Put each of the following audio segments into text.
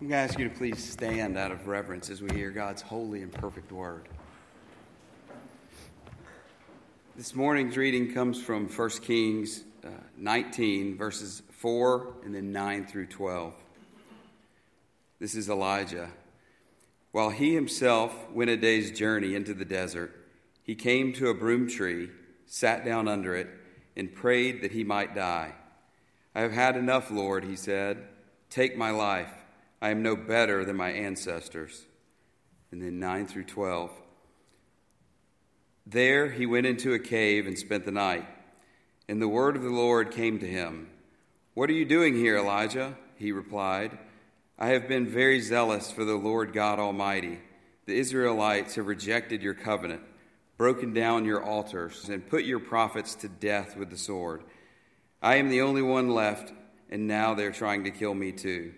I'm going to ask you to please stand out of reverence as we hear God's holy and perfect word. This morning's reading comes from 1 Kings uh, 19, verses 4 and then 9 through 12. This is Elijah. While he himself went a day's journey into the desert, he came to a broom tree, sat down under it, and prayed that he might die. I have had enough, Lord, he said. Take my life. I am no better than my ancestors. And then 9 through 12. There he went into a cave and spent the night. And the word of the Lord came to him What are you doing here, Elijah? He replied, I have been very zealous for the Lord God Almighty. The Israelites have rejected your covenant, broken down your altars, and put your prophets to death with the sword. I am the only one left, and now they're trying to kill me too.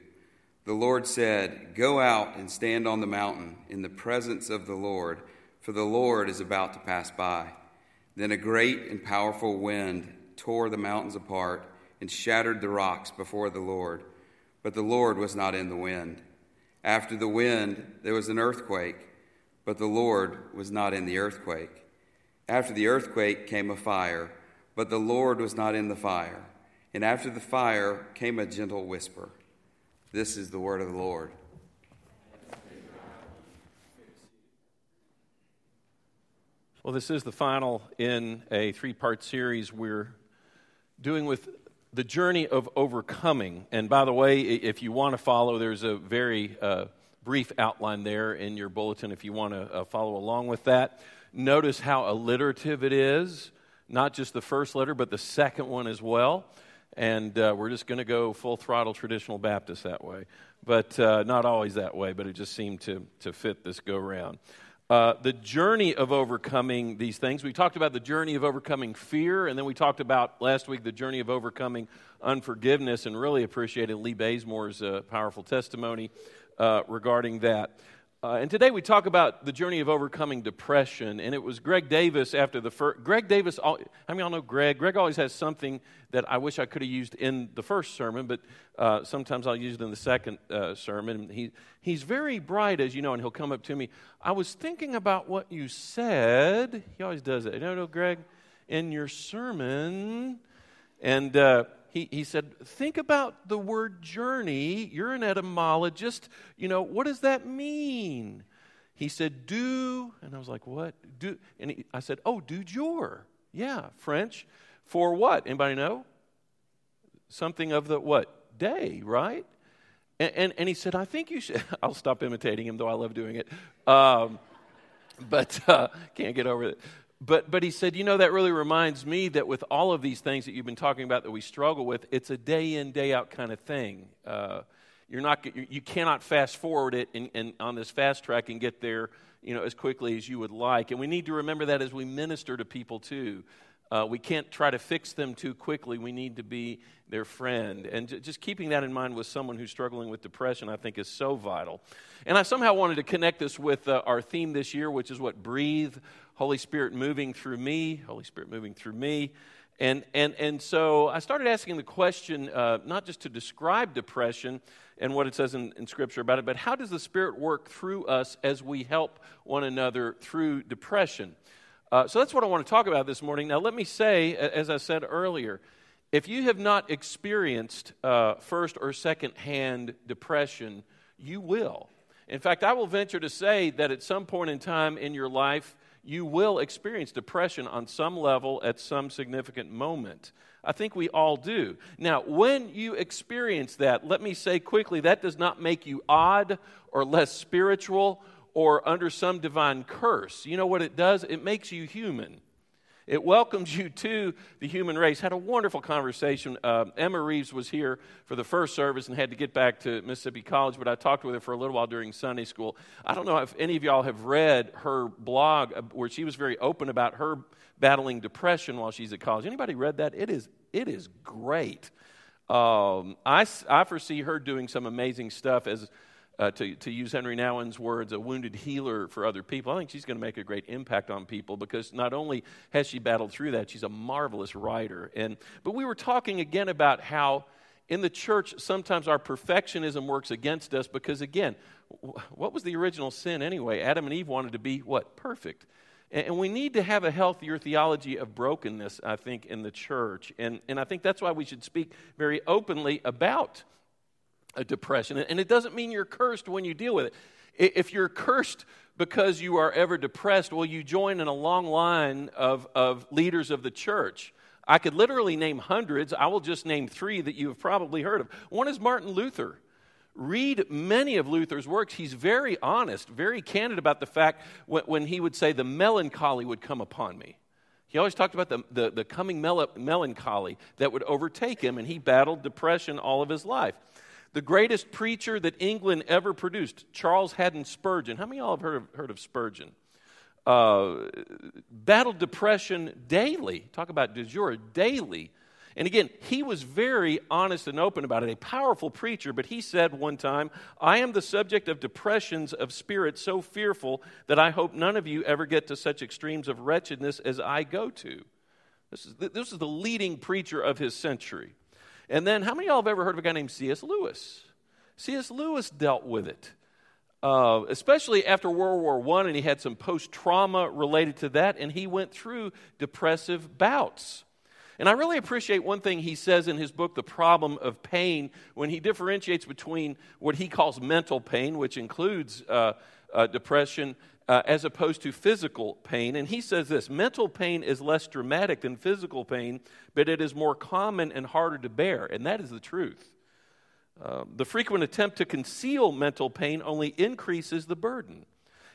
The Lord said, Go out and stand on the mountain in the presence of the Lord, for the Lord is about to pass by. Then a great and powerful wind tore the mountains apart and shattered the rocks before the Lord. But the Lord was not in the wind. After the wind, there was an earthquake, but the Lord was not in the earthquake. After the earthquake came a fire, but the Lord was not in the fire. And after the fire came a gentle whisper. This is the word of the Lord. Well, this is the final in a three part series we're doing with the journey of overcoming. And by the way, if you want to follow, there's a very uh, brief outline there in your bulletin if you want to uh, follow along with that. Notice how alliterative it is, not just the first letter, but the second one as well and uh, we're just going to go full throttle traditional Baptist that way. But uh, not always that way, but it just seemed to, to fit this go round. Uh, the journey of overcoming these things. We talked about the journey of overcoming fear, and then we talked about last week the journey of overcoming unforgiveness, and really appreciated Lee Bazemore's uh, powerful testimony uh, regarding that. Uh, and today we talk about the journey of overcoming depression. And it was Greg Davis after the first. Greg Davis, how many of y'all know Greg? Greg always has something that I wish I could have used in the first sermon, but uh, sometimes I'll use it in the second uh, sermon. He, he's very bright, as you know, and he'll come up to me. I was thinking about what you said. He always does it. You know, Greg, in your sermon. And uh, he, he said, Think about the word journey. You're an etymologist. You know, what does that mean? He said, Do, and I was like, What? Do, and he, I said, Oh, du jour. Yeah, French. For what? Anybody know? Something of the what? Day, right? And, and, and he said, I think you should. I'll stop imitating him, though I love doing it. Um, but uh, can't get over it. But, but he said, you know, that really reminds me that with all of these things that you've been talking about that we struggle with, it's a day in, day out kind of thing. Uh, you're not, you cannot fast forward it and, and on this fast track and get there you know, as quickly as you would like. And we need to remember that as we minister to people, too. Uh, we can't try to fix them too quickly. We need to be their friend. And j- just keeping that in mind with someone who's struggling with depression, I think, is so vital. And I somehow wanted to connect this with uh, our theme this year, which is what? Breathe, Holy Spirit moving through me, Holy Spirit moving through me. And, and, and so I started asking the question, uh, not just to describe depression and what it says in, in Scripture about it, but how does the Spirit work through us as we help one another through depression? Uh, so that's what I want to talk about this morning. Now, let me say, as I said earlier, if you have not experienced uh, first or second hand depression, you will. In fact, I will venture to say that at some point in time in your life, you will experience depression on some level at some significant moment. I think we all do. Now, when you experience that, let me say quickly that does not make you odd or less spiritual or under some divine curse. You know what it does? It makes you human. It welcomes you to the human race. Had a wonderful conversation. Uh, Emma Reeves was here for the first service and had to get back to Mississippi College, but I talked with her for a little while during Sunday school. I don't know if any of y'all have read her blog uh, where she was very open about her battling depression while she's at college. Anybody read that? It is, it is great. Um, I, I foresee her doing some amazing stuff as uh, to, to use Henry Nouwen's words, a wounded healer for other people. I think she's going to make a great impact on people because not only has she battled through that, she's a marvelous writer. And, but we were talking again about how in the church, sometimes our perfectionism works against us because, again, what was the original sin anyway? Adam and Eve wanted to be what? Perfect. And we need to have a healthier theology of brokenness, I think, in the church. And, and I think that's why we should speak very openly about a depression. And it doesn't mean you're cursed when you deal with it. If you're cursed because you are ever depressed, well, you join in a long line of, of leaders of the church. I could literally name hundreds. I will just name three that you have probably heard of. One is Martin Luther. Read many of Luther's works. He's very honest, very candid about the fact when, when he would say, The melancholy would come upon me. He always talked about the, the, the coming mel- melancholy that would overtake him, and he battled depression all of his life. The greatest preacher that England ever produced, Charles Haddon Spurgeon. How many of y'all have heard of, heard of Spurgeon? Uh, battled depression daily. Talk about de jour, daily. And again, he was very honest and open about it, a powerful preacher, but he said one time, I am the subject of depressions of spirit so fearful that I hope none of you ever get to such extremes of wretchedness as I go to. This is this is the leading preacher of his century. And then, how many of y'all have ever heard of a guy named C.S. Lewis? C.S. Lewis dealt with it. Uh, especially after World War I, and he had some post trauma related to that, and he went through depressive bouts. And I really appreciate one thing he says in his book, The Problem of Pain, when he differentiates between what he calls mental pain, which includes uh, uh, depression, uh, as opposed to physical pain. And he says this mental pain is less dramatic than physical pain, but it is more common and harder to bear. And that is the truth. Uh, the frequent attempt to conceal mental pain only increases the burden.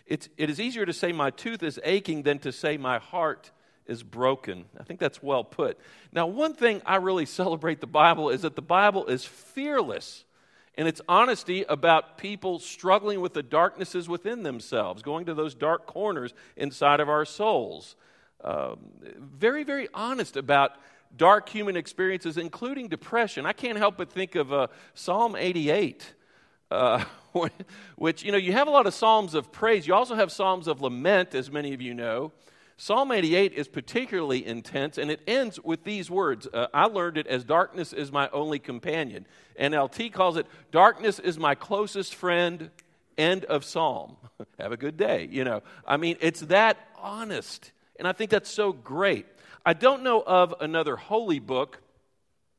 It's, it is easier to say my tooth is aching than to say my heart is broken. I think that's well put. Now, one thing I really celebrate the Bible is that the Bible is fearless and its honesty about people struggling with the darknesses within themselves, going to those dark corners inside of our souls. Uh, very, very honest about dark human experiences, including depression. I can't help but think of uh, Psalm 88. Uh, which, you know, you have a lot of Psalms of praise. You also have Psalms of lament, as many of you know. Psalm 88 is particularly intense, and it ends with these words. Uh, I learned it as darkness is my only companion. NLT calls it darkness is my closest friend. End of Psalm. Have a good day. You know, I mean, it's that honest. And I think that's so great. I don't know of another holy book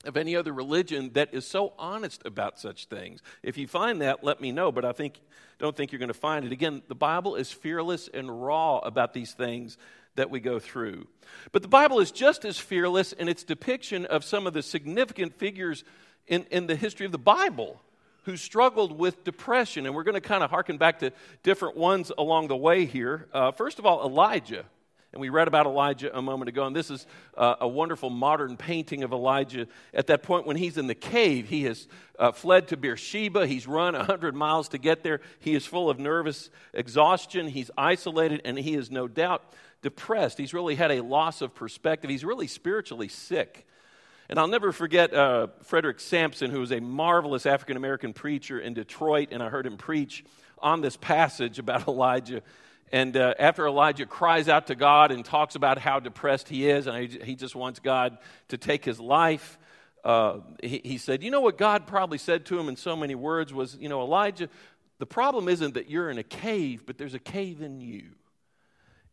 of any other religion that is so honest about such things. If you find that, let me know, but I think don't think you're going to find it. Again, the Bible is fearless and raw about these things that we go through. But the Bible is just as fearless in its depiction of some of the significant figures in, in the history of the Bible who struggled with depression. And we're going to kind of harken back to different ones along the way here. Uh, first of all, Elijah. And we read about Elijah a moment ago, and this is uh, a wonderful modern painting of Elijah. At that point, when he's in the cave, he has uh, fled to Beersheba. He's run 100 miles to get there. He is full of nervous exhaustion. He's isolated, and he is no doubt depressed. He's really had a loss of perspective. He's really spiritually sick. And I'll never forget uh, Frederick Sampson, who was a marvelous African American preacher in Detroit, and I heard him preach on this passage about Elijah. And uh, after Elijah cries out to God and talks about how depressed he is, and he, just wants God to take his life, uh, he, he said, You know what God probably said to him in so many words was, You know, Elijah, the problem isn't that you're in a cave, but there's a cave in you.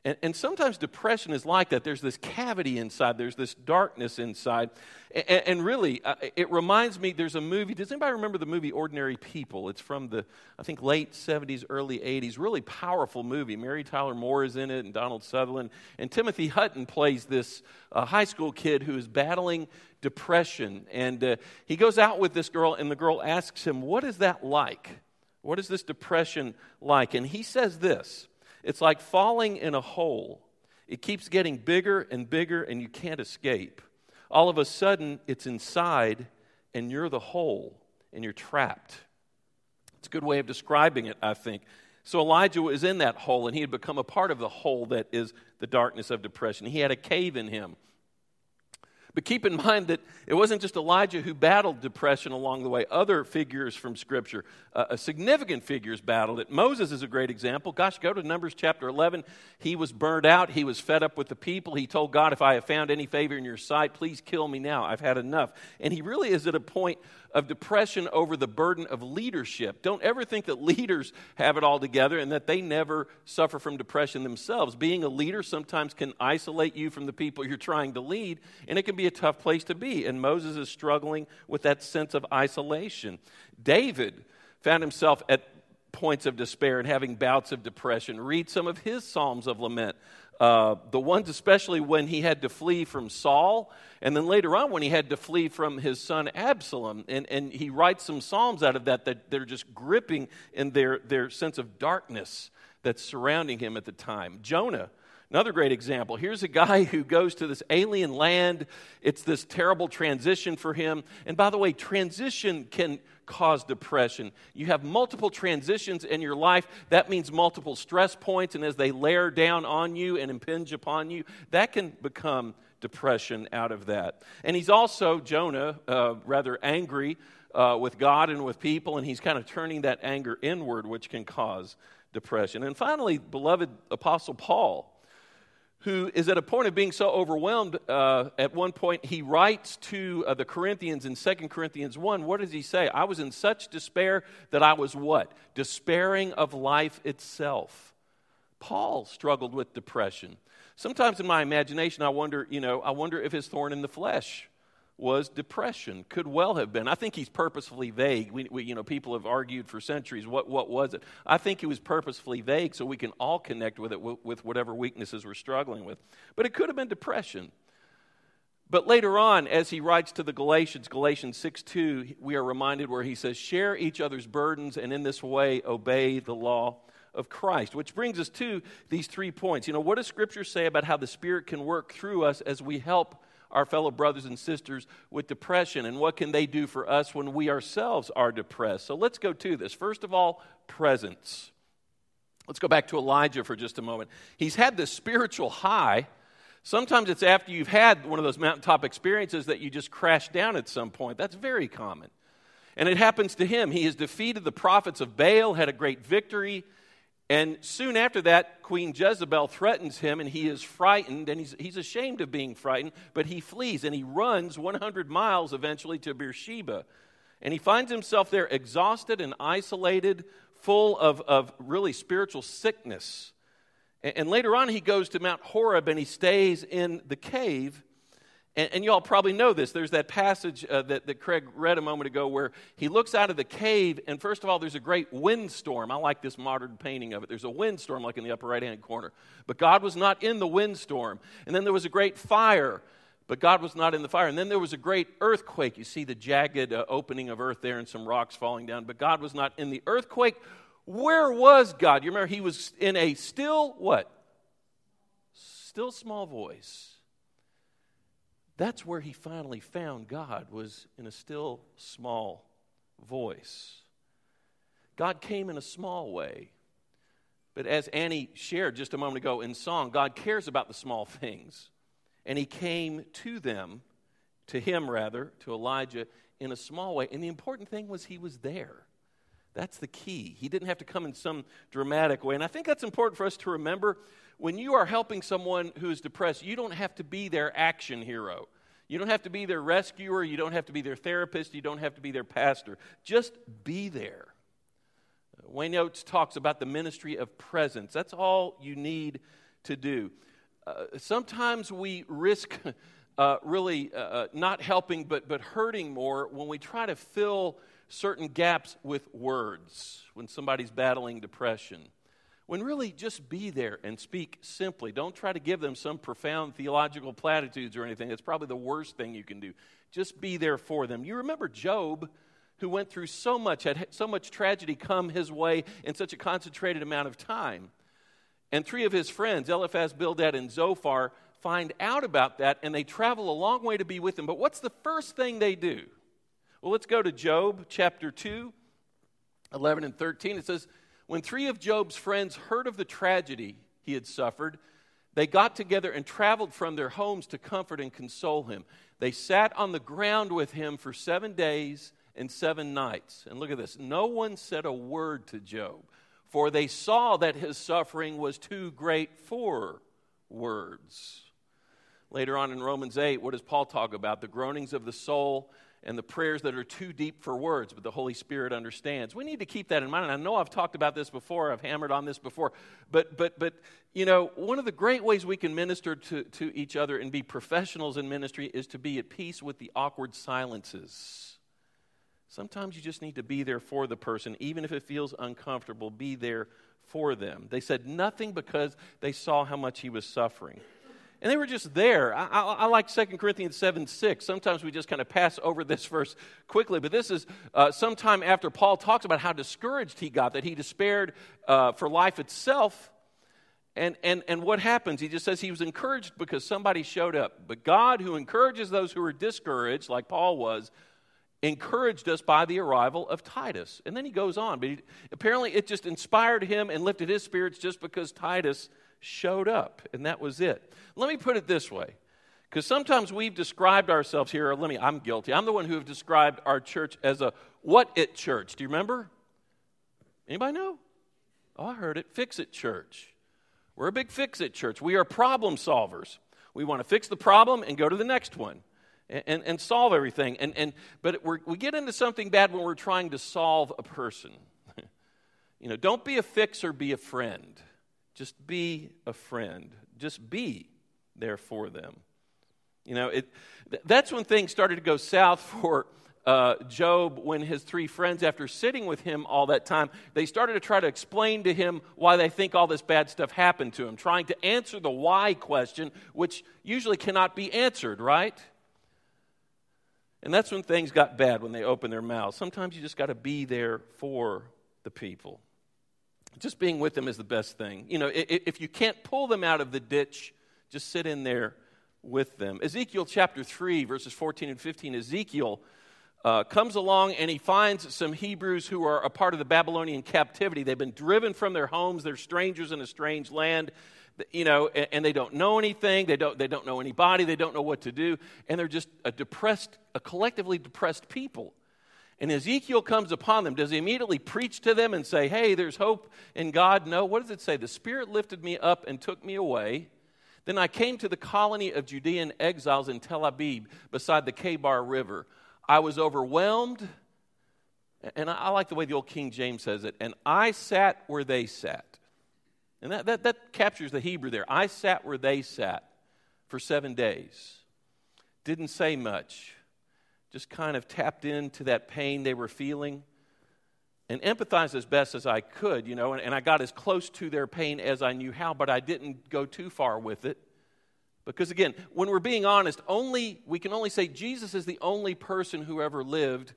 And, and, sometimes depression is like that. There's this cavity inside, there's this darkness inside. And, and really, uh, it reminds me there's a movie. Does anybody remember the movie Ordinary People? It's from the, I think, late 70s, early 80s. Really powerful movie. Mary Tyler Moore is in it, and Donald Sutherland. And Timothy Hutton plays this uh, high school kid who is battling depression. And uh, he goes out with this girl, and the girl asks him, What is that like? What is this depression like? And he says this. It's like falling in a hole. It keeps getting bigger and bigger, and you can't escape. All of a sudden, it's inside, and you're the hole, and you're trapped. It's a good way of describing it, I think. So Elijah was in that hole, and he had become a part of the hole that is the darkness of depression. He had a cave in him. But keep in mind that it wasn't just Elijah who battled depression along the way. Other figures from Scripture, uh, significant figures, battled it. Moses is a great example. Gosh, go to Numbers chapter 11. He was burned out. He was fed up with the people. He told God, If I have found any favor in your sight, please kill me now. I've had enough. And he really is at a point of depression over the burden of leadership. Don't ever think that leaders have it all together and that they never suffer from depression themselves. Being a leader sometimes can isolate you from the people you're trying to lead, and it can be a tough place to be. And Moses is struggling with that sense of isolation. David found himself at points of despair and having bouts of depression. Read some of his Psalms of lament. Uh, the ones, especially when he had to flee from Saul, and then later on when he had to flee from his son Absalom. And, and he writes some Psalms out of that that they're just gripping in their, their sense of darkness that's surrounding him at the time. Jonah. Another great example. Here's a guy who goes to this alien land. It's this terrible transition for him. And by the way, transition can cause depression. You have multiple transitions in your life. That means multiple stress points, and as they layer down on you and impinge upon you, that can become depression out of that. And he's also, Jonah, uh, rather angry uh, with God and with people, and he's kind of turning that anger inward, which can cause depression. And finally, beloved Apostle Paul who is at a point of being so overwhelmed. Uh, at one point, he writes to uh, the Corinthians in 2 Corinthians 1. What does he say? I was in such despair that I was what? Despairing of life itself. Paul struggled with depression. Sometimes in my imagination, I wonder, you know, I wonder if his thorn in the flesh was depression. Could well have been. I think he's purposefully vague. We, we, you know, people have argued for centuries what, what was it. I think he was purposefully vague so we can all connect with it with, with whatever weaknesses we're struggling with. But it could have been depression. But later on, as he writes to the Galatians, Galatians 6 2, we are reminded where he says, Share each other's burdens and in this way obey the law of Christ. Which brings us to these three points. You know, what does Scripture say about how the Spirit can work through us as we help our fellow brothers and sisters with depression and what can they do for us when we ourselves are depressed. So let's go to this. First of all, presence. Let's go back to Elijah for just a moment. He's had this spiritual high. Sometimes it's after you've had one of those mountaintop experiences that you just crash down at some point. That's very common. And it happens to him. He has defeated the prophets of Baal, had a great victory. And soon after that, Queen Jezebel threatens him, and he is frightened, and he's, he's ashamed of being frightened, but he flees and he runs 100 miles eventually to Beersheba. And he finds himself there exhausted and isolated, full of, of really spiritual sickness. And, and later on, he goes to Mount Horeb and he stays in the cave. And, and you all probably know this. There's that passage uh, that, that Craig read a moment ago where he looks out of the cave, and first of all, there's a great windstorm. I like this modern painting of it. There's a windstorm, like in the upper right hand corner. But God was not in the windstorm. And then there was a great fire, but God was not in the fire. And then there was a great earthquake. You see the jagged uh, opening of earth there and some rocks falling down, but God was not in the earthquake. Where was God? You remember he was in a still what? Still small voice. That's where he finally found God, was in a still small voice. God came in a small way. But as Annie shared just a moment ago in song, God cares about the small things. And he came to them, to him rather, to Elijah, in a small way. And the important thing was he was there. That's the key. He didn't have to come in some dramatic way. And I think that's important for us to remember. When you are helping someone who is depressed, you don't have to be their action hero. You don't have to be their rescuer. You don't have to be their therapist. You don't have to be their pastor. Just be there. Wayne Oates talks about the ministry of presence. That's all you need to do. Uh, sometimes we risk uh, really uh, uh not helping but, but hurting more when we try to fill certain gaps with words when somebody's battling depression. When really just be there and speak simply. Don't try to give them some profound theological platitudes or anything. That's probably the worst thing you can do. Just be there for them. You remember Job, who went through so much, had so much tragedy come his way in such a concentrated amount of time. And three of his friends, Eliphaz, Bildad, and Zophar, find out about that and they travel a long way to be with him. But what's the first thing they do? Well, let's go to Job chapter 2, 11 and 13. It says, When three of Job's friends heard of the tragedy he had suffered, they got together and traveled from their homes to comfort and console him. They sat on the ground with him for seven days and seven nights. And look at this no one said a word to Job, for they saw that his suffering was too great for words. Later on in Romans 8, what does Paul talk about? The groanings of the soul and the prayers that are too deep for words, but the Holy Spirit understands. We need to keep that in mind. And I know I've talked about this before, I've hammered on this before, but, but, but you know, one of the great ways we can minister to, to each other and be professionals in ministry is to be at peace with the awkward silences. Sometimes you just need to be there for the person, even if it feels uncomfortable, be there for them. They said nothing because they saw how much he was suffering. And they were just there. I, I, I like 2 Corinthians 7 6. Sometimes we just kind of pass over this verse quickly, but this is uh, sometime after Paul talks about how discouraged he got, that he despaired uh, for life itself. And, and, and what happens? He just says he was encouraged because somebody showed up. But God, who encourages those who are discouraged, like Paul was, encouraged us by the arrival of Titus. And then he goes on. But he, apparently, it just inspired him and lifted his spirits just because Titus showed up, and that was it. Let me put it this way. Because sometimes we've described ourselves here, let me, I'm guilty. I'm the one who have described our church as a what it church. Do you remember? Anybody know? Oh, I heard it. Fix it church. We're a big fix it church. We are problem solvers. We want to fix the problem and go to the next one and, and, and solve everything. And, and, but we get into something bad when we're trying to solve a person. you know, don't be a fixer, be a friend. Just be a friend. Just be there for them. You know, it, that's when things started to go south for uh, Job when his three friends, after sitting with him all that time, they started to try to explain to him why they think all this bad stuff happened to him, trying to answer the why question, which usually cannot be answered, right? And that's when things got bad, when they opened their mouths. Sometimes you just got to be there for the people just being with them is the best thing. You know, if you can't pull them out of the ditch, just sit in there with them. Ezekiel chapter 3, verses 14 and 15, Ezekiel uh, comes along and he finds some Hebrews who are a part of the Babylonian captivity. They've been driven from their homes, they're strangers in a strange land. You know, and, and they don't know anything. They don't, they don't know anybody. They don't know what to do. And they're just a depressed, a collectively depressed people and Ezekiel comes upon them, does he immediately preach to them and say, Hey, there's hope in God? No. What does it say? The Spirit lifted me up and took me away. Then I came to the colony of Judean exiles in Tel Aviv beside the Kebar River. I was overwhelmed, and I like the way the old King James says it, and I sat where they sat. And that, that, that captures the Hebrew there. I sat where they sat for seven days. Didn't say much just kind of tapped into that pain they were feeling and empathized as best as I could, you know, and, and, I got as close to their pain as I knew how, but I didn't go too far with it. Because again, when we're being honest, only we can only say Jesus is the only person who ever lived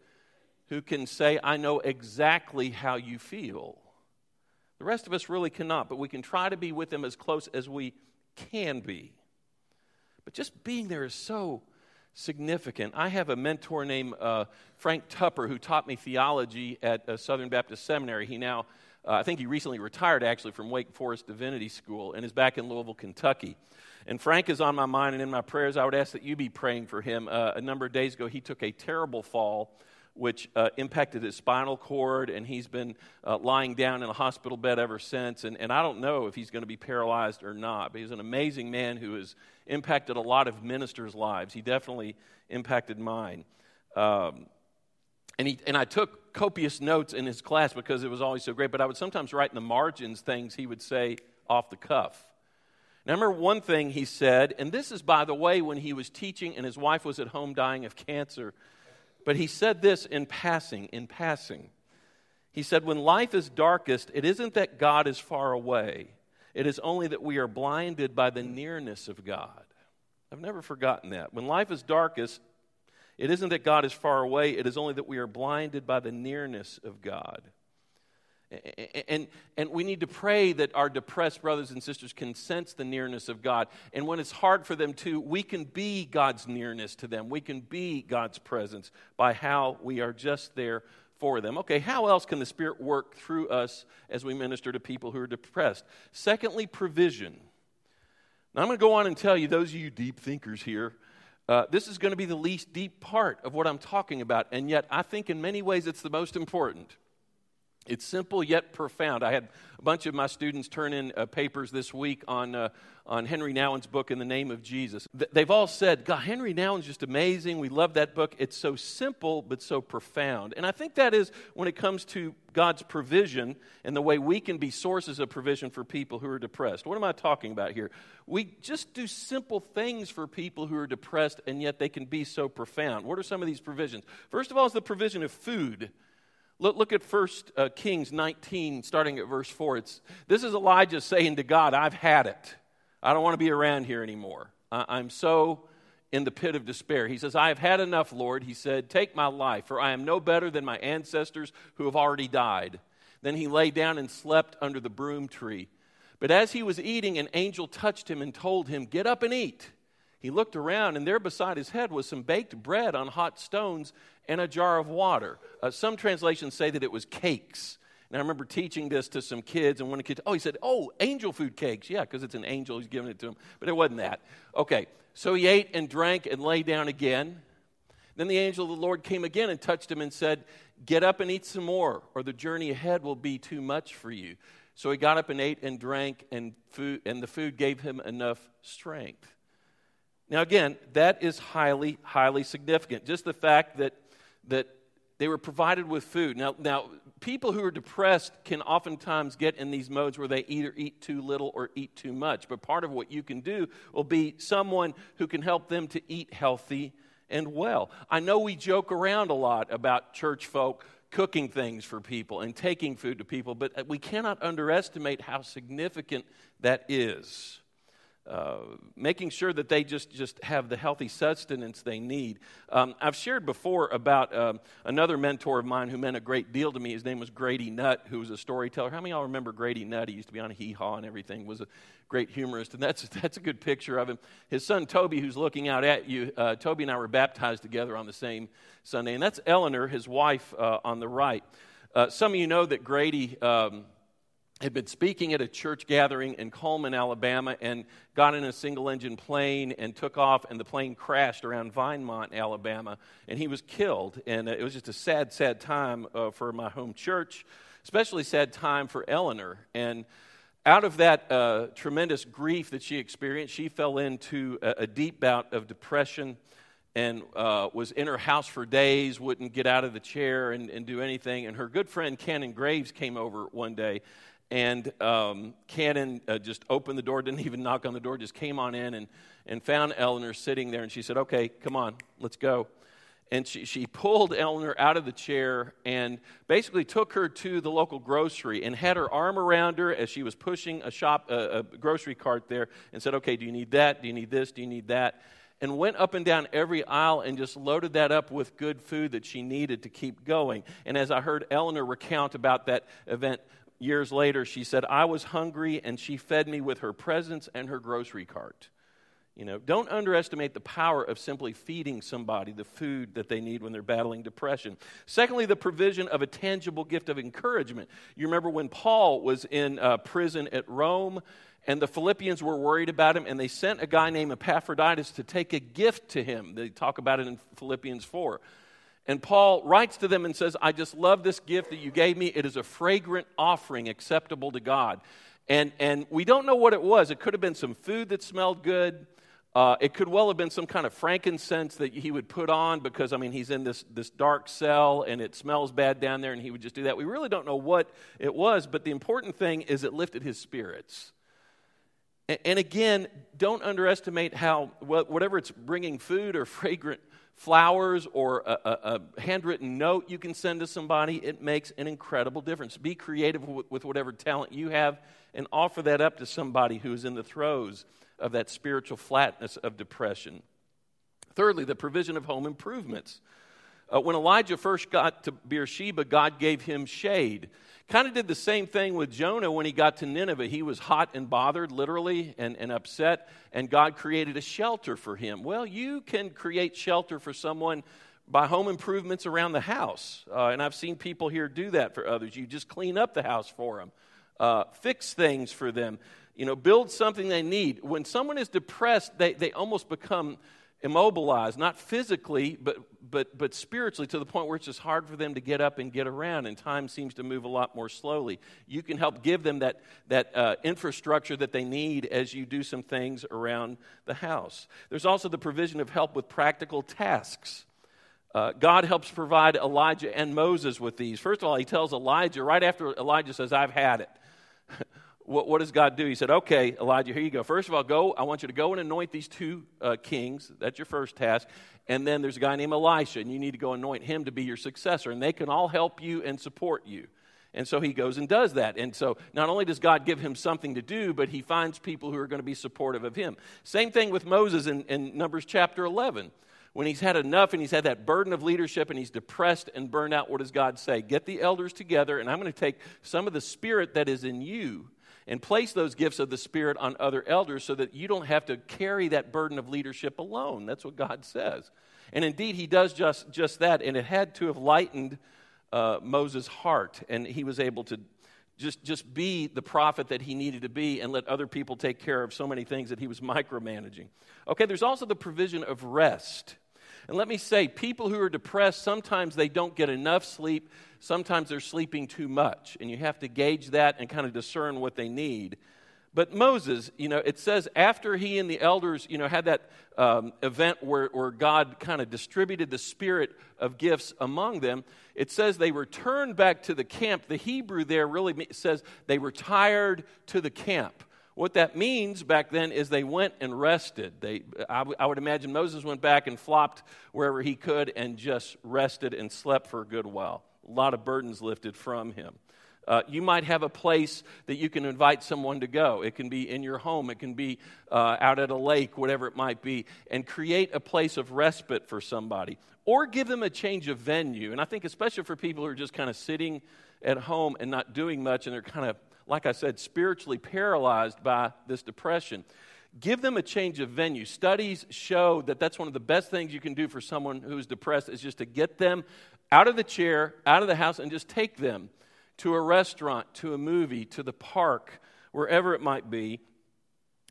who can say, I know exactly how you feel. The rest of us really cannot, but we can try to be with them as close as we can be. But just being there is so significant. I have a mentor named uh, Frank Tupper who taught me theology at uh, Southern Baptist Seminary. He now, uh, I think he recently retired actually from Wake Forest Divinity School and is back in Louisville, Kentucky. And Frank is on my mind and in my prayers. I would ask that you be praying for him. Uh, a number of days ago, he took a terrible fall which uh, impacted his spinal cord, and he's been uh, lying down in a hospital bed ever since. And, and I don't know if he's going to be paralyzed or not, but he's an amazing man who has impacted a lot of ministers' lives. He definitely impacted mine. Um, and, he, and I took copious notes in his class because it was always so great, but I would sometimes write in the margins things he would say off the cuff. Now, I remember one thing he said, and this is, by the way, when he was teaching and his wife was at home dying of cancer. But he said this in passing, in passing. He said, When life is darkest, it isn't that God is far away, it is only that we are blinded by the nearness of God. I've never forgotten that. When life is darkest, it isn't that God is far away, it is only that we are blinded by the nearness of God. And, and we need to pray that our depressed brothers and sisters can sense the nearness of God. And when it's hard for them to, we can be God's nearness to them. We can be God's presence by how we are just there for them. Okay, how else can the Spirit work through us as we minister to people who are depressed? Secondly, provision. Now, I'm going to go on and tell you, those of you deep thinkers here, uh, this is going to be the least deep part of what I'm talking about. And yet, I think in many ways it's the most important. It's simple yet profound. I had a bunch of my students turn in uh, papers this week on, uh, on Henry Nouwen's book, In the Name of Jesus. They've all said, God, Henry Nouwen's just amazing. We love that book. It's so simple, but so profound. And I think that is when it comes to God's provision and the way we can be sources of provision for people who are depressed. What am I talking about here? We just do simple things for people who are depressed, and yet they can be so profound. What are some of these provisions? First of all, is the provision of food. Look, look at 1 uh, Kings 19, starting at verse 4. It's, this is Elijah saying to God, I've had it. I don't want to be around here anymore. I, I'm so in the pit of despair. He says, I have had enough, Lord. He said, Take my life, for I am no better than my ancestors who have already died. Then he lay down and slept under the broom tree. But as he was eating, an angel touched him and told him, Get up and eat. He looked around, and there beside his head was some baked bread on hot stones and a jar of water. Uh, some translations say that it was cakes. And I remember teaching this to some kids, and one kid, oh, he said, oh, angel food cakes. Yeah, because it's an angel, he's giving it to him. But it wasn't that. Okay, so he ate and drank and lay down again. Then the angel of the Lord came again and touched him and said, Get up and eat some more, or the journey ahead will be too much for you. So he got up and ate and drank, and, food, and the food gave him enough strength. Now, again, that is highly, highly significant. Just the fact that that they were provided with food. Now, now, people who are depressed can oftentimes get in these modes where they either eat too little or eat too much. But part of what you can do will be someone who can help them to eat healthy and well. I know we joke around a lot about church folk cooking things for people and taking food to people, but we cannot underestimate how significant that is. Uh, making sure that they just, just have the healthy sustenance they need. Um, I've shared before about um, another mentor of mine who meant a great deal to me. His name was Grady Nutt, who was a storyteller. How many of y'all remember Grady Nutt? He used to be on a Hee Haw and everything, was a great humorist, and that's, that's a good picture of him. His son Toby, who's looking out at you, uh, Toby and I were baptized together on the same Sunday, and that's Eleanor, his wife, uh, on the right. Uh, some of you know that Grady. Um, had been speaking at a church gathering in Cullman, Alabama, and got in a single engine plane and took off, and the plane crashed around Vinemont, Alabama, and he was killed. And it was just a sad, sad time uh, for my home church, especially sad time for Eleanor. And out of that uh, tremendous grief that she experienced, she fell into a, a deep bout of depression and uh, was in her house for days, wouldn't get out of the chair and, and do anything. And her good friend Cannon Graves came over one day and um, Cannon uh, just opened the door, didn't even knock on the door, just came on in and, and found Eleanor sitting there. And she said, Okay, come on, let's go. And she, she pulled Eleanor out of the chair and basically took her to the local grocery and had her arm around her as she was pushing a shop, a, a grocery cart there, and said, Okay, do you need that? Do you need this? Do you need that? and went up and down every aisle and just loaded that up with good food that she needed to keep going. And as I heard Eleanor recount about that event years later, she said, I was hungry and she fed me with her presence and her grocery cart. You know, don't underestimate the power of simply feeding somebody the food that they need when they're battling depression. Secondly, the provision of a tangible gift of encouragement. You remember when Paul was in uh, prison at Rome and the Philippians were worried about him and they sent a guy named Epaphroditus to take a gift to him. They talk about it in Philippians 4. And Paul writes to them and says, I just love this gift that you gave me. It is a fragrant offering acceptable to God. And, and we don't know what it was. It could have been some food that smelled good. Uh, it could well have been some kind of frankincense that he would put on because, I mean, he's in this, this dark cell and it smells bad down there and he would just do that. We really don't know what it was, but the important thing is it lifted his spirits. And, and again, don't underestimate how, whatever it's bringing food or fragrant flowers or a, a, a, handwritten note you can send to somebody, it makes an incredible difference. Be creative with, with whatever talent you have and offer that up to somebody who is in the throes of that spiritual flatness of depression. Thirdly, the provision of home improvements. Uh, when Elijah first got to Beersheba, God gave him shade. Kind of did the same thing with Jonah when he got to Nineveh. He was hot and bothered, literally, and, and upset, and God created a shelter for him. Well, you can create shelter for someone by home improvements around the house. Uh, and I've seen people here do that for others. You just clean up the house for them, uh, fix things for them, you know, build something they need. When someone is depressed, they, they almost become immobilized, not physically, but, but, but spiritually, to the point where it's just hard for them to get up and get around, and time seems to move a lot more slowly. You can help give them that, that uh, infrastructure that they need as you do some things around the house. There's also the provision of help with practical tasks. Uh, God helps provide Elijah and Moses with these. First of all, he tells Elijah, right after Elijah says, I've had it. What, what, does God do? He said, Okay, Elijah, here you go. First of all, go. I want you to go and anoint these two uh, kings. That's your first task. And then there's a guy named Elisha, and you need to go anoint him to be your successor. And they can all help you and support you. And so he goes and does that. And so not only does God give him something to do, but he finds people who are going to be supportive of him. Same thing with Moses in, in Numbers chapter 11. When he's had enough and he's had that burden of leadership and he's depressed and burned out, what does God say? Get the elders together, and I'm going to take some of the spirit that is in you and place those gifts of the Spirit on other elders so that you don't have to carry that burden of leadership alone. That's what God says. And indeed, He does just, just that, and it had to have lightened uh, Moses' heart, and he was able to just, just be the prophet that he needed to be and let other people take care of so many things that he was micromanaging. Okay, there's also the provision of rest. And let me say, people who are depressed, sometimes they don't get enough sleep, sometimes they're sleeping too much. And you have to gauge that and kind of discern what they need. But Moses, you know, it says after he and the elders, you know, had that um, event where, where God kind of distributed the spirit of gifts among them, it says they returned back to the camp. The Hebrew there really says they retired to the camp. What that means back then is they went and rested. They, I, w- I would imagine Moses went back and flopped wherever he could and just rested and slept for a good while. A lot of burdens lifted from him. Uh, you might have a place that you can invite someone to go. It can be in your home, it can be uh, out at a lake, whatever it might be, and create a place of respite for somebody. Or give them a change of venue. And I think, especially for people who are just kind of sitting at home and not doing much and they're kind of like I said, spiritually paralyzed by this depression. Give them a change of venue. Studies show that that's one of the best things you can do for someone who's depressed is just to get them out of the chair, out of the house, and just take them to a restaurant, to a movie, to the park, wherever it might be,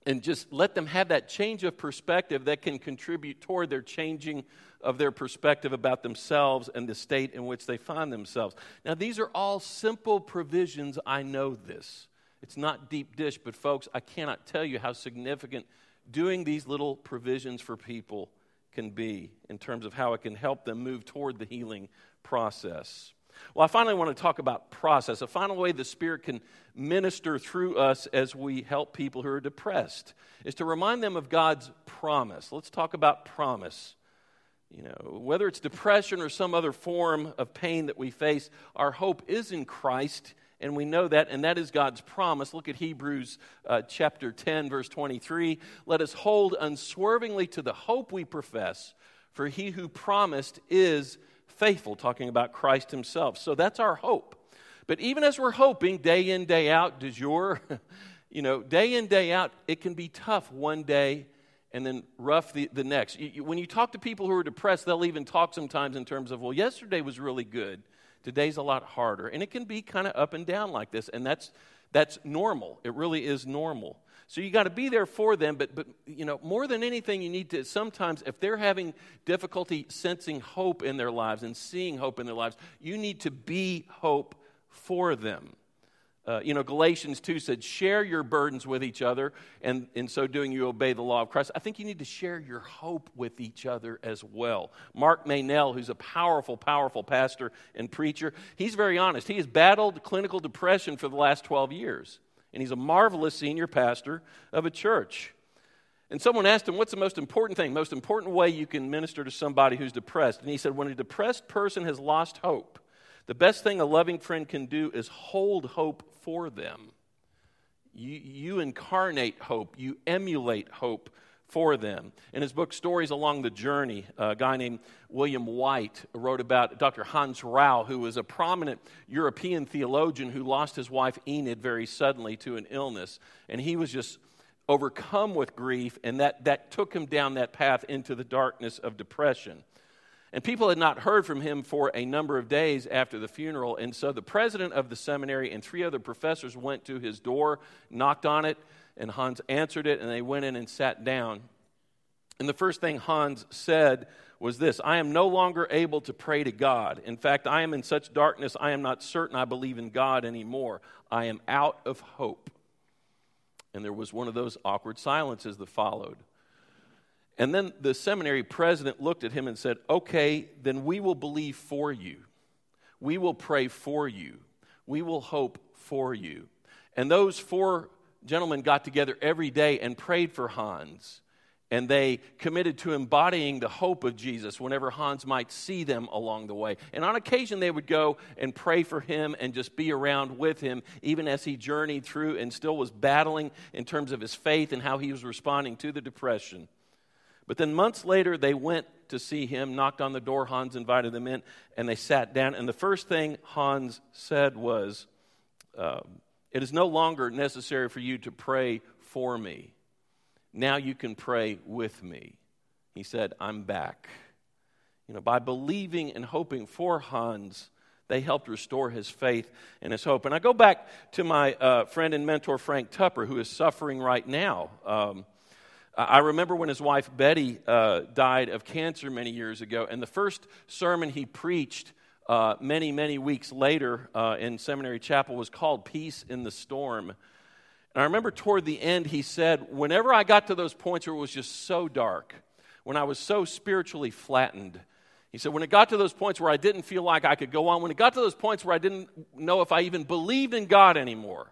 and just let them have that change of perspective that can contribute toward their changing of their perspective about themselves and the state in which they find themselves. Now, these are all simple provisions. I know this. It's not deep dish, but folks, I cannot tell you how significant doing these little provisions for people can be in terms of how it can help them move toward the healing process. Well, I finally want to talk about process, a final way the Spirit can minister through us as we help people who are depressed is to remind them of God's promise. Let's talk about promise. You know, whether it's depression or some other form of pain that we face, our hope is in Christ, and we know that, and that is God's promise. Look at Hebrews uh, chapter 10, verse 23. Let us hold unswervingly to the hope we profess, for he who promised is faithful, talking about Christ himself. So that's our hope. But even as we're hoping day in, day out, does your, you know, day in, day out, it can be tough one day and then rough the, the next. You, you, when you talk to people who are depressed, they'll even talk sometimes in terms of, well, yesterday was really good. Today's a lot harder. And it can be kind of up and down like this. And that's, that's normal. It really is normal. So you got to be there for them, but, but you know, more than anything, you need to sometimes, if they're having difficulty sensing hope in their lives and seeing hope in their lives, you need to be hope for them. Uh, you know, Galatians 2 said, share your burdens with each other, and in so doing, you obey the law of Christ. I think you need to share your hope with each other as well. Mark Meynell, who's a powerful, powerful pastor and preacher, he's very honest. He has battled clinical depression for the last 12 years and he's a marvelous senior pastor of a church. And someone asked him, What's the most important thing, most important way you can minister to somebody who's depressed? And he said, When a depressed person has lost hope, the best thing a loving friend can do is hold hope for them. You, you incarnate hope, you emulate hope for them. In his book, Stories Along the Journey, a guy named William White wrote about Dr. Hans Rau, who was a prominent European theologian who lost his wife Enid very suddenly to an illness. And he was just overcome with grief, and that, that took him down that path into the darkness of depression. And people had not heard from him for a number of days after the funeral. And so the president of the seminary and three other professors went to his door, knocked on it, and Hans answered it, and they went in and sat down. And the first thing Hans said was this I am no longer able to pray to God. In fact, I am in such darkness, I am not certain I believe in God anymore. I am out of hope. And there was one of those awkward silences that followed. And then the seminary president looked at him and said, Okay, then we will believe for you. We will pray for you. We will hope for you. And those four gentlemen got together every day and prayed for Hans and they committed to embodying the hope of Jesus whenever Hans might see them along the way. And on occasion, they would go and pray for him and just be around with him, even as he journeyed through and still was battling in terms of his faith and how he was responding to the depression. But then months later, they went to see him, knocked on the door. Hans invited them in, and they sat down. And the first thing Hans said was, uh, It is no longer necessary for you to pray for me. Now you can pray with me. He said, I'm back. You know, by believing and hoping for Hans, they helped restore his faith and his hope. And I go back to my uh, friend and mentor, Frank Tupper, who is suffering right now. Um, I remember when his wife Betty uh, died of cancer many years ago, and the first sermon he preached uh, many, many weeks later uh, in Seminary Chapel was called Peace in the Storm. And I remember toward the end, he said, whenever I got to those points where it was just so dark, when I was so spiritually flattened, he said, when it got to those points where I didn't feel like I could go on, when it got to those points where I didn't know if I even believed in God anymore,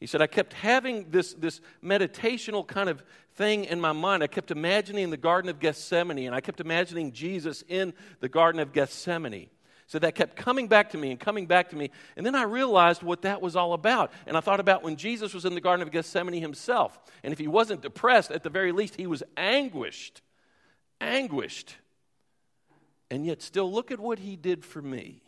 he said, I kept having this, this meditational kind of thing in my mind. I kept imagining the Garden of Gethsemane, and I kept imagining Jesus in the Garden of Gethsemane. So that kept coming back to me and coming back to me. And then I realized what that was all about. And I thought about when Jesus was in the Garden of Gethsemane himself. And if he wasn't depressed, at the very least, he was anguished. Anguished. And yet, still, look at what he did for me.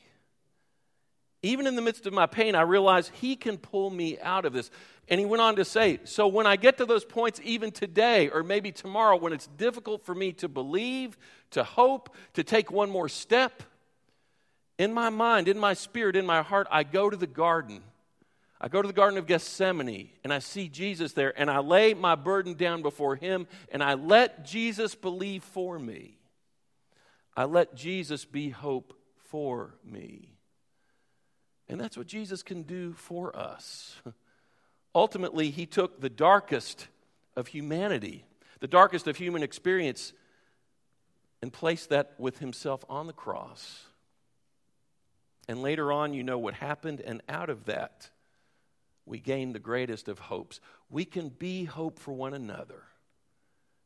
Even in the midst of my pain, I realized he can pull me out of this. And he went on to say, So when I get to those points, even today or maybe tomorrow, when it's difficult for me to believe, to hope, to take one more step, in my mind, in my spirit, in my heart, I go to the garden. I go to the Garden of Gethsemane and I see Jesus there and I lay my burden down before him and I let Jesus believe for me. I let Jesus be hope for me. And that's what Jesus can do for us. Ultimately, he took the darkest of humanity, the darkest of human experience, and placed that with himself on the cross. And later on, you know what happened, and out of that, we gain the greatest of hopes. We can be hope for one another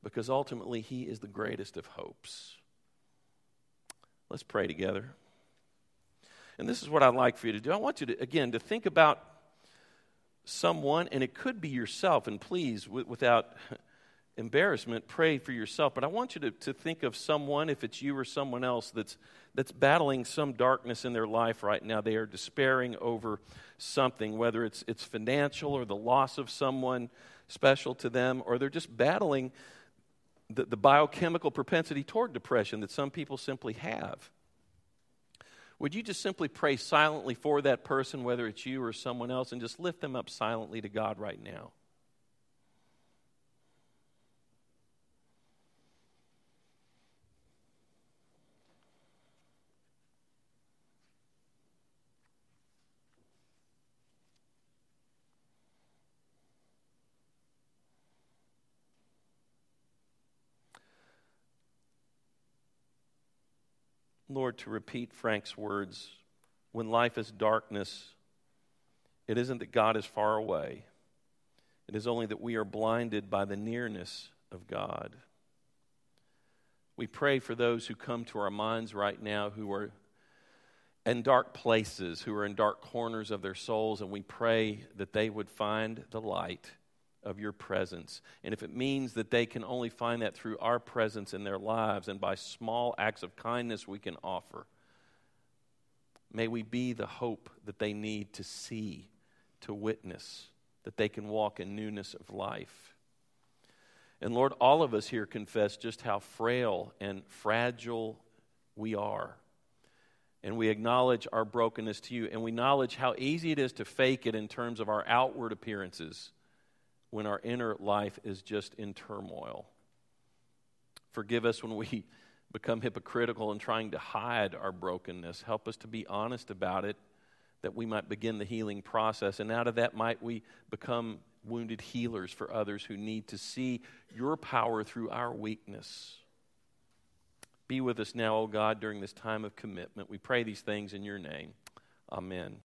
because ultimately, He is the greatest of hopes. Let's pray together. And this is what I'd like for you to do. I want you to, again, to think about someone, and it could be yourself, and please, without embarrassment, pray for yourself. But I want you to, to think of someone, if it's you or someone else, that's, that's battling some darkness in their life right now. They are despairing over something, whether it's, it's financial or the loss of someone special to them, or they're just battling the, the biochemical propensity toward depression that some people simply have. Would you just simply pray silently for that person, whether it's you or someone else, and just lift them up silently to God right now? Lord, to repeat Frank's words when life is darkness, it isn't that God is far away, it is only that we are blinded by the nearness of God. We pray for those who come to our minds right now who are in dark places, who are in dark corners of their souls, and we pray that they would find the light of your presence. And if it means that they can only find that through our presence in their lives and by small acts of kindness we can offer, may we be the hope that they need to see, to witness, that they can walk in newness of life. And Lord, all of us here confess just how frail and fragile we are. And we acknowledge our brokenness to you, and we acknowledge how easy it is to fake it in terms of our outward appearances when our inner life is just in turmoil. Forgive us when we become hypocritical and trying to hide our brokenness. Help us to be honest about it that we might begin the healing process. And out of that, might we become wounded healers for others who need to see your power through our weakness. Be with us now, O God, during this time of commitment. We pray these things in your name. Amen.